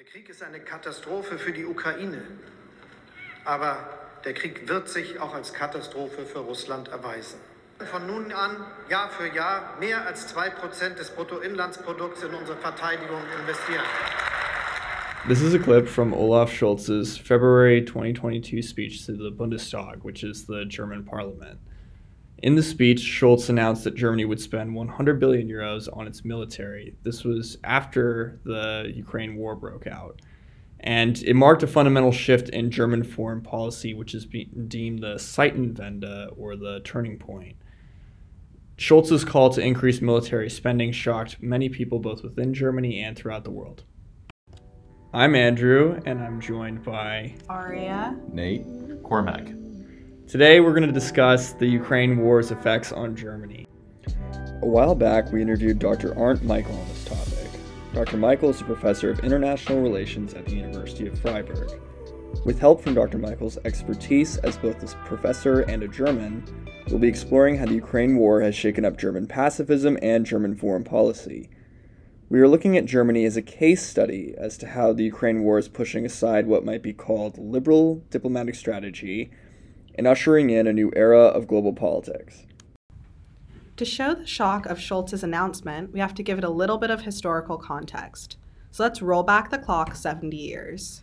Der Krieg ist eine Katastrophe für die Ukraine. Aber der Krieg wird sich auch als Katastrophe für Russland erweisen. Von nun an Jahr für Jahr mehr als 2% des Bruttoinlandsprodukts in unsere Verteidigung investieren. This is a clip from Olaf Scholz's February 2022 speech to the Bundestag, which is the German parliament. In the speech, Scholz announced that Germany would spend 100 billion euros on its military. This was after the Ukraine war broke out. And it marked a fundamental shift in German foreign policy, which is deemed the Zeitenwende or the turning point. Scholz's call to increase military spending shocked many people both within Germany and throughout the world. I'm Andrew, and I'm joined by Aria, Nate, Cormac. Today, we're going to discuss the Ukraine war's effects on Germany. A while back, we interviewed Dr. Arndt Michael on this topic. Dr. Michael is a professor of international relations at the University of Freiburg. With help from Dr. Michael's expertise as both a professor and a German, we'll be exploring how the Ukraine war has shaken up German pacifism and German foreign policy. We are looking at Germany as a case study as to how the Ukraine war is pushing aside what might be called liberal diplomatic strategy and ushering in a new era of global politics. To show the shock of Scholz's announcement, we have to give it a little bit of historical context. So let's roll back the clock 70 years.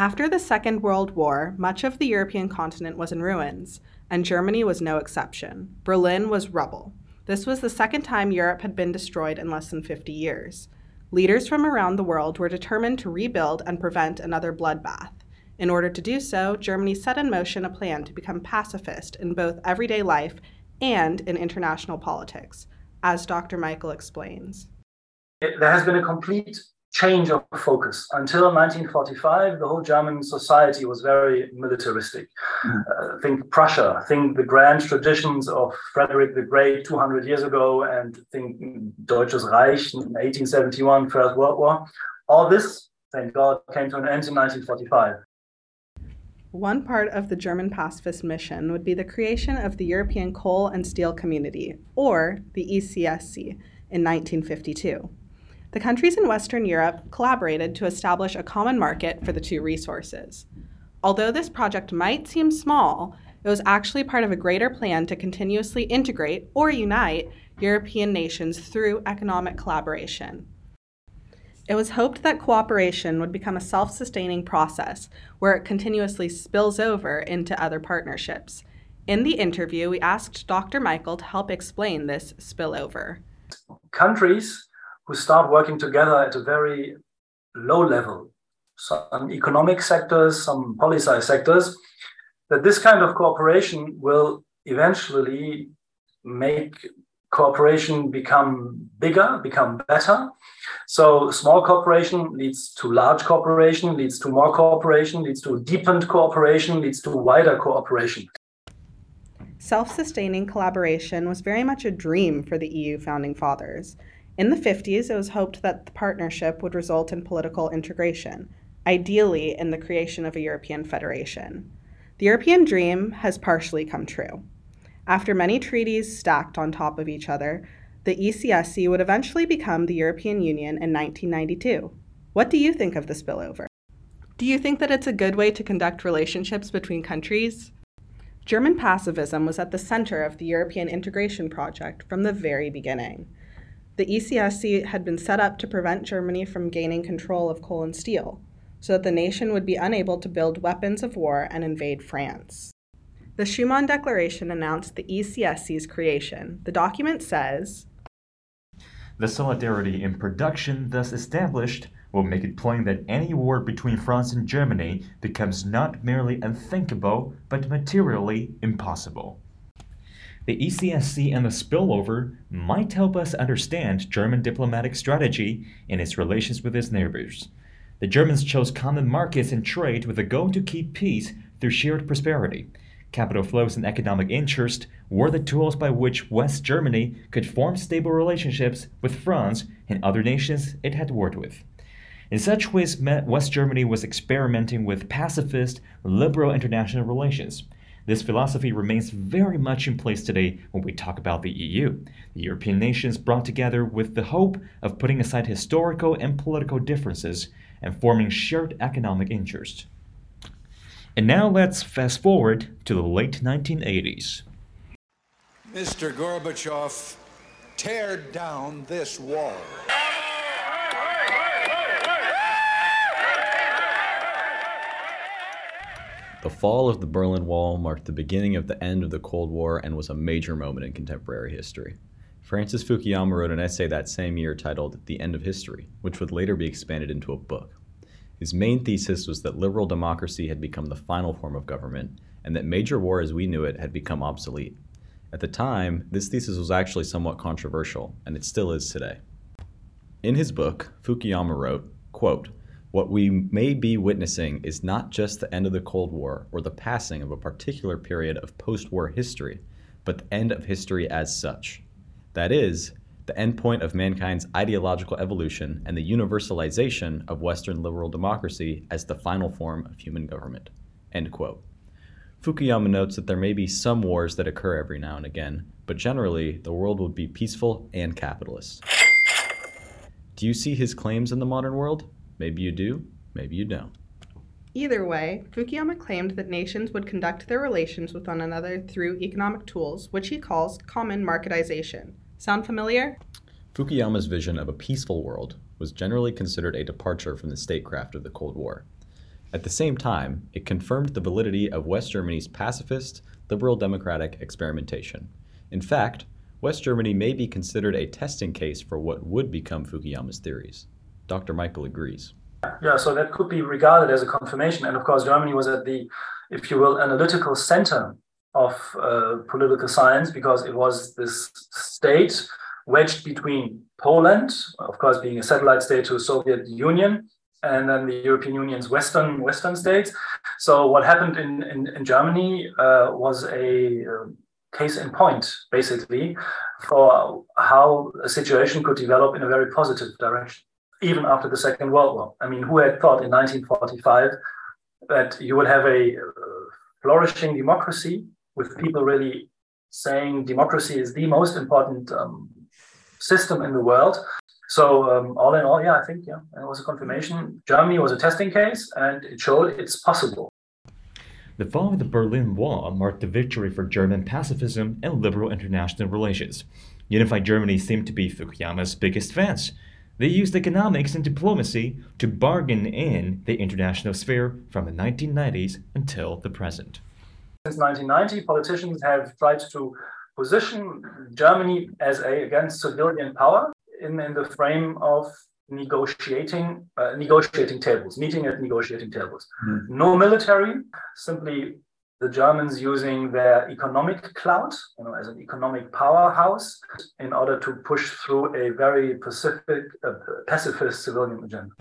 After the Second World War, much of the European continent was in ruins, and Germany was no exception. Berlin was rubble. This was the second time Europe had been destroyed in less than 50 years. Leaders from around the world were determined to rebuild and prevent another bloodbath. In order to do so, Germany set in motion a plan to become pacifist in both everyday life and in international politics, as Dr. Michael explains. There has been a complete change of focus. Until 1945, the whole German society was very militaristic. Mm. Uh, think Prussia, think the grand traditions of Frederick the Great 200 years ago, and think Deutsches Reich in 1871, First World War. All this, thank God, came to an end in 1945. One part of the German pacifist mission would be the creation of the European Coal and Steel Community, or the ECSC, in 1952. The countries in Western Europe collaborated to establish a common market for the two resources. Although this project might seem small, it was actually part of a greater plan to continuously integrate or unite European nations through economic collaboration. It was hoped that cooperation would become a self sustaining process where it continuously spills over into other partnerships. In the interview, we asked Dr. Michael to help explain this spillover. Countries who start working together at a very low level, some economic sectors, some policy sectors, that this kind of cooperation will eventually make cooperation become bigger, become better. So small cooperation leads to large cooperation, leads to more cooperation, leads to deepened cooperation, leads to wider cooperation. Self sustaining collaboration was very much a dream for the EU founding fathers. In the 50s, it was hoped that the partnership would result in political integration, ideally in the creation of a European federation. The European dream has partially come true. After many treaties stacked on top of each other, the ECSC would eventually become the European Union in 1992. What do you think of the spillover? Do you think that it's a good way to conduct relationships between countries? German pacifism was at the center of the European integration project from the very beginning. The ECSC had been set up to prevent Germany from gaining control of coal and steel, so that the nation would be unable to build weapons of war and invade France. The Schuman Declaration announced the ECSC's creation. The document says The solidarity in production thus established will make it plain that any war between France and Germany becomes not merely unthinkable, but materially impossible. The ECSC and the spillover might help us understand German diplomatic strategy in its relations with its neighbors. The Germans chose common markets and trade with a goal to keep peace through shared prosperity. Capital flows and economic interest were the tools by which West Germany could form stable relationships with France and other nations it had warred with. In such ways, West Germany was experimenting with pacifist, liberal international relations. This philosophy remains very much in place today when we talk about the EU. The European nations brought together with the hope of putting aside historical and political differences and forming shared economic interests. And now let's fast forward to the late 1980s. Mr. Gorbachev, tear down this wall. The fall of the Berlin Wall marked the beginning of the end of the Cold War and was a major moment in contemporary history. Francis Fukuyama wrote an essay that same year titled The End of History, which would later be expanded into a book. His main thesis was that liberal democracy had become the final form of government and that major war as we knew it had become obsolete. At the time, this thesis was actually somewhat controversial, and it still is today. In his book, Fukuyama wrote, quote, what we may be witnessing is not just the end of the Cold War or the passing of a particular period of post war history, but the end of history as such. That is, the endpoint of mankind's ideological evolution and the universalization of Western liberal democracy as the final form of human government. End quote. Fukuyama notes that there may be some wars that occur every now and again, but generally, the world would be peaceful and capitalist. Do you see his claims in the modern world? Maybe you do, maybe you don't. Either way, Fukuyama claimed that nations would conduct their relations with one another through economic tools, which he calls common marketization. Sound familiar? Fukuyama's vision of a peaceful world was generally considered a departure from the statecraft of the Cold War. At the same time, it confirmed the validity of West Germany's pacifist, liberal democratic experimentation. In fact, West Germany may be considered a testing case for what would become Fukuyama's theories. Dr. Michael agrees. Yeah, so that could be regarded as a confirmation. And of course, Germany was at the, if you will, analytical center of uh, political science because it was this state wedged between Poland, of course, being a satellite state to the Soviet Union, and then the European Union's western western states. So what happened in in, in Germany uh, was a uh, case in point, basically, for how a situation could develop in a very positive direction even after the Second World War. I mean, who had thought in 1945 that you would have a uh, flourishing democracy with people really saying democracy is the most important um, system in the world. So um, all in all, yeah, I think yeah, it was a confirmation. Germany was a testing case, and it showed it's possible. The fall of the Berlin Wall marked the victory for German pacifism and liberal international relations. Unified Germany seemed to be Fukuyama's biggest fans. They used economics and diplomacy to bargain in the international sphere from the 1990s until the present. Since 1990, politicians have tried to position Germany as a against civilian power in, in the frame of negotiating uh, negotiating tables, meeting at negotiating tables. Mm. No military, simply the Germans using their economic clout, you know, as an economic powerhouse, in order to push through a very pacific, uh, pacifist civilian agenda.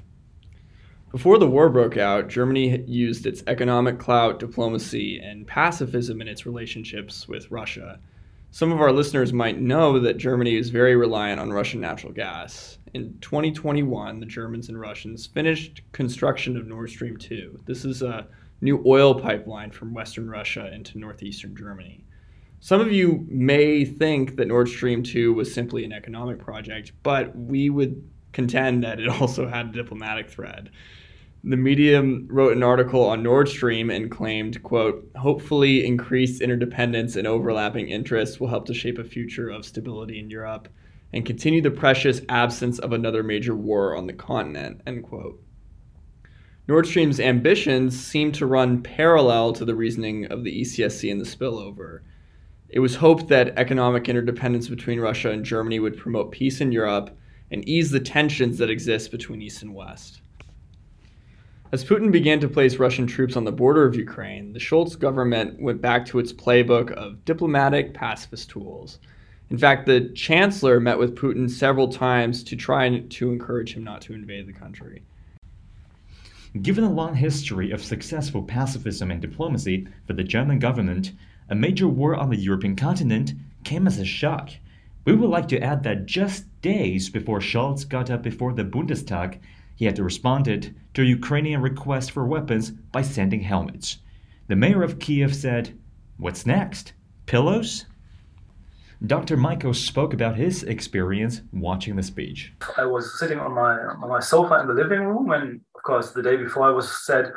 Before the war broke out, Germany used its economic clout, diplomacy, and pacifism in its relationships with Russia. Some of our listeners might know that Germany is very reliant on Russian natural gas. In 2021, the Germans and Russians finished construction of Nord Stream 2. This is a new oil pipeline from Western Russia into northeastern Germany. Some of you may think that Nord Stream 2 was simply an economic project, but we would contend that it also had a diplomatic thread. The Medium wrote an article on Nord Stream and claimed, quote, hopefully increased interdependence and overlapping interests will help to shape a future of stability in Europe and continue the precious absence of another major war on the continent, end quote. Nord Stream's ambitions seem to run parallel to the reasoning of the ECSC and the spillover. It was hoped that economic interdependence between Russia and Germany would promote peace in Europe and ease the tensions that exist between East and West. As Putin began to place Russian troops on the border of Ukraine, the Scholz government went back to its playbook of diplomatic pacifist tools. In fact, the chancellor met with Putin several times to try to encourage him not to invade the country. Given a long history of successful pacifism and diplomacy for the German government, a major war on the European continent came as a shock. We would like to add that just days before Scholz got up before the Bundestag, He had responded to a Ukrainian request for weapons by sending helmets. The mayor of Kiev said, What's next? Pillows? Dr. Michael spoke about his experience watching the speech. I was sitting on my on my sofa in the living room, and of course, the day before, I was said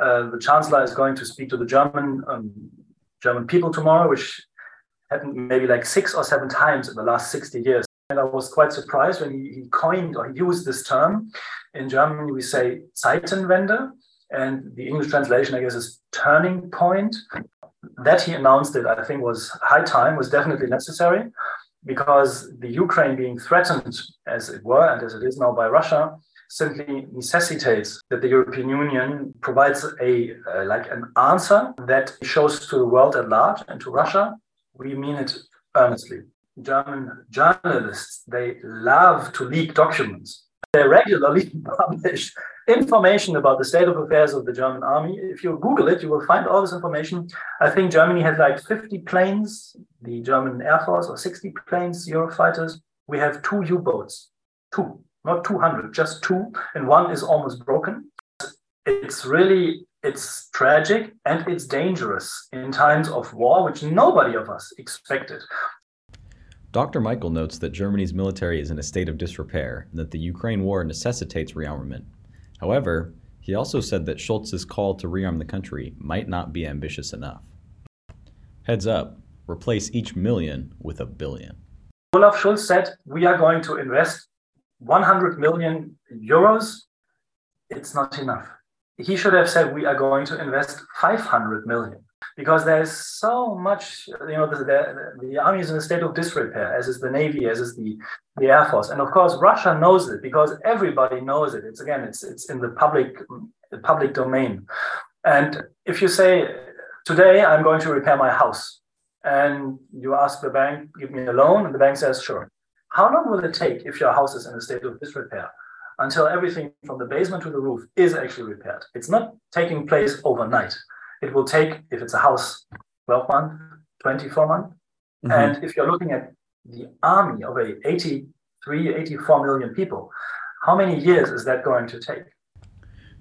uh, the chancellor is going to speak to the German um, German people tomorrow, which happened maybe like six or seven times in the last 60 years. And I was quite surprised when he, he coined or used this term. In Germany, we say Zeitenwende, and the English translation, I guess, is turning point. That he announced it, I think, was high time, was definitely necessary, because the Ukraine being threatened, as it were, and as it is now by Russia, simply necessitates that the European Union provides a uh, like an answer that shows to the world at large and to Russia we mean it earnestly. German journalists they love to leak documents. They regularly publish information about the state of affairs of the German army. If you Google it, you will find all this information. I think Germany had like 50 planes, the German Air Force, or 60 planes, Eurofighters. We have two U boats, two not 200, just two, and one is almost broken. It's really it's tragic and it's dangerous in times of war, which nobody of us expected. Dr. Michael notes that Germany's military is in a state of disrepair and that the Ukraine war necessitates rearmament. However, he also said that Scholz's call to rearm the country might not be ambitious enough. Heads up, replace each million with a billion. Olaf Scholz said, We are going to invest 100 million euros, it's not enough. He should have said, we are going to invest 500 million because there's so much, you know, the, the, the, army is in a state of disrepair, as is the Navy, as is the, the Air Force. And of course, Russia knows it because everybody knows it. It's again, it's, it's in the public, the public domain. And if you say, today I'm going to repair my house, and you ask the bank, give me a loan, and the bank says, sure. How long will it take if your house is in a state of disrepair until everything from the basement to the roof is actually repaired? It's not taking place overnight. It will take, if it's a house, 12 months, 24 months. Mm-hmm. And if you're looking at the army of a 83, 84 million people, how many years is that going to take?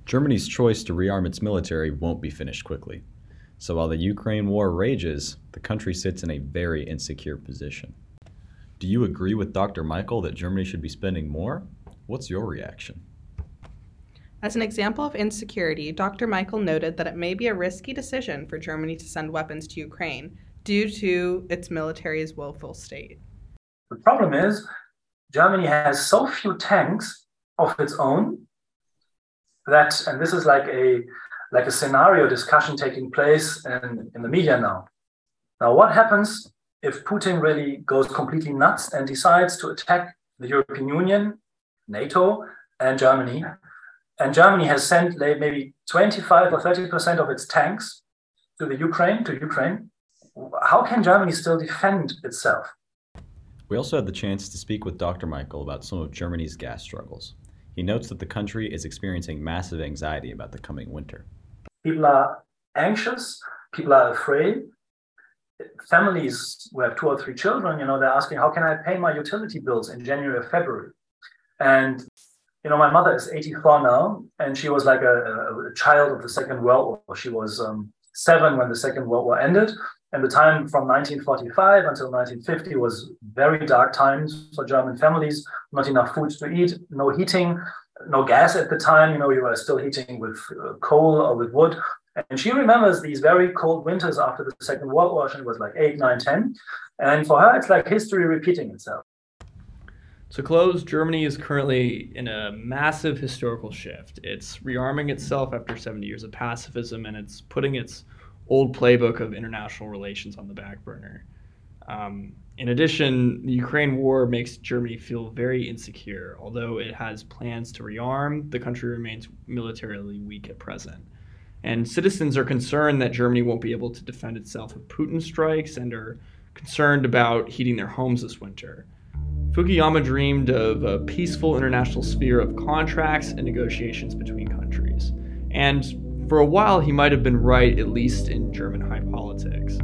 Germany's choice to rearm its military won't be finished quickly. So while the Ukraine war rages, the country sits in a very insecure position. Do you agree with Dr. Michael that Germany should be spending more? What's your reaction? As an example of insecurity, Dr. Michael noted that it may be a risky decision for Germany to send weapons to Ukraine due to its military's woeful state. The problem is, Germany has so few tanks of its own that, and this is like a like a scenario discussion taking place in, in the media now. Now, what happens if Putin really goes completely nuts and decides to attack the European Union, NATO, and Germany, and Germany has sent maybe 25 or 30% of its tanks to the Ukraine, to Ukraine, how can Germany still defend itself? We also had the chance to speak with Dr. Michael about some of Germany's gas struggles. He notes that the country is experiencing massive anxiety about the coming winter. People are anxious, people are afraid, families who have two or three children, you know, they're asking, how can I pay my utility bills in January or February? And, you know, my mother is 84 now, and she was like a, a child of the Second World War. She was um, seven when the Second World War ended. And the time from 1945 until 1950 was very dark times for German families. Not enough food to eat, no heating, no gas at the time. You know, you were still heating with uh, coal or with wood. And she remembers these very cold winters after the Second World War. She was like 8, 9, 10. And for her, it's like history repeating itself. To close, Germany is currently in a massive historical shift. It's rearming itself after 70 years of pacifism, and it's putting its old playbook of international relations on the back burner. Um, in addition, the Ukraine war makes Germany feel very insecure. Although it has plans to rearm, the country remains militarily weak at present. And citizens are concerned that Germany won't be able to defend itself if Putin strikes and are concerned about heating their homes this winter. Fukuyama dreamed of a peaceful international sphere of contracts and negotiations between countries. And for a while, he might have been right, at least in German high politics.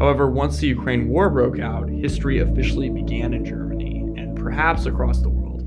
However, once the Ukraine war broke out, history officially began in Germany and perhaps across the world.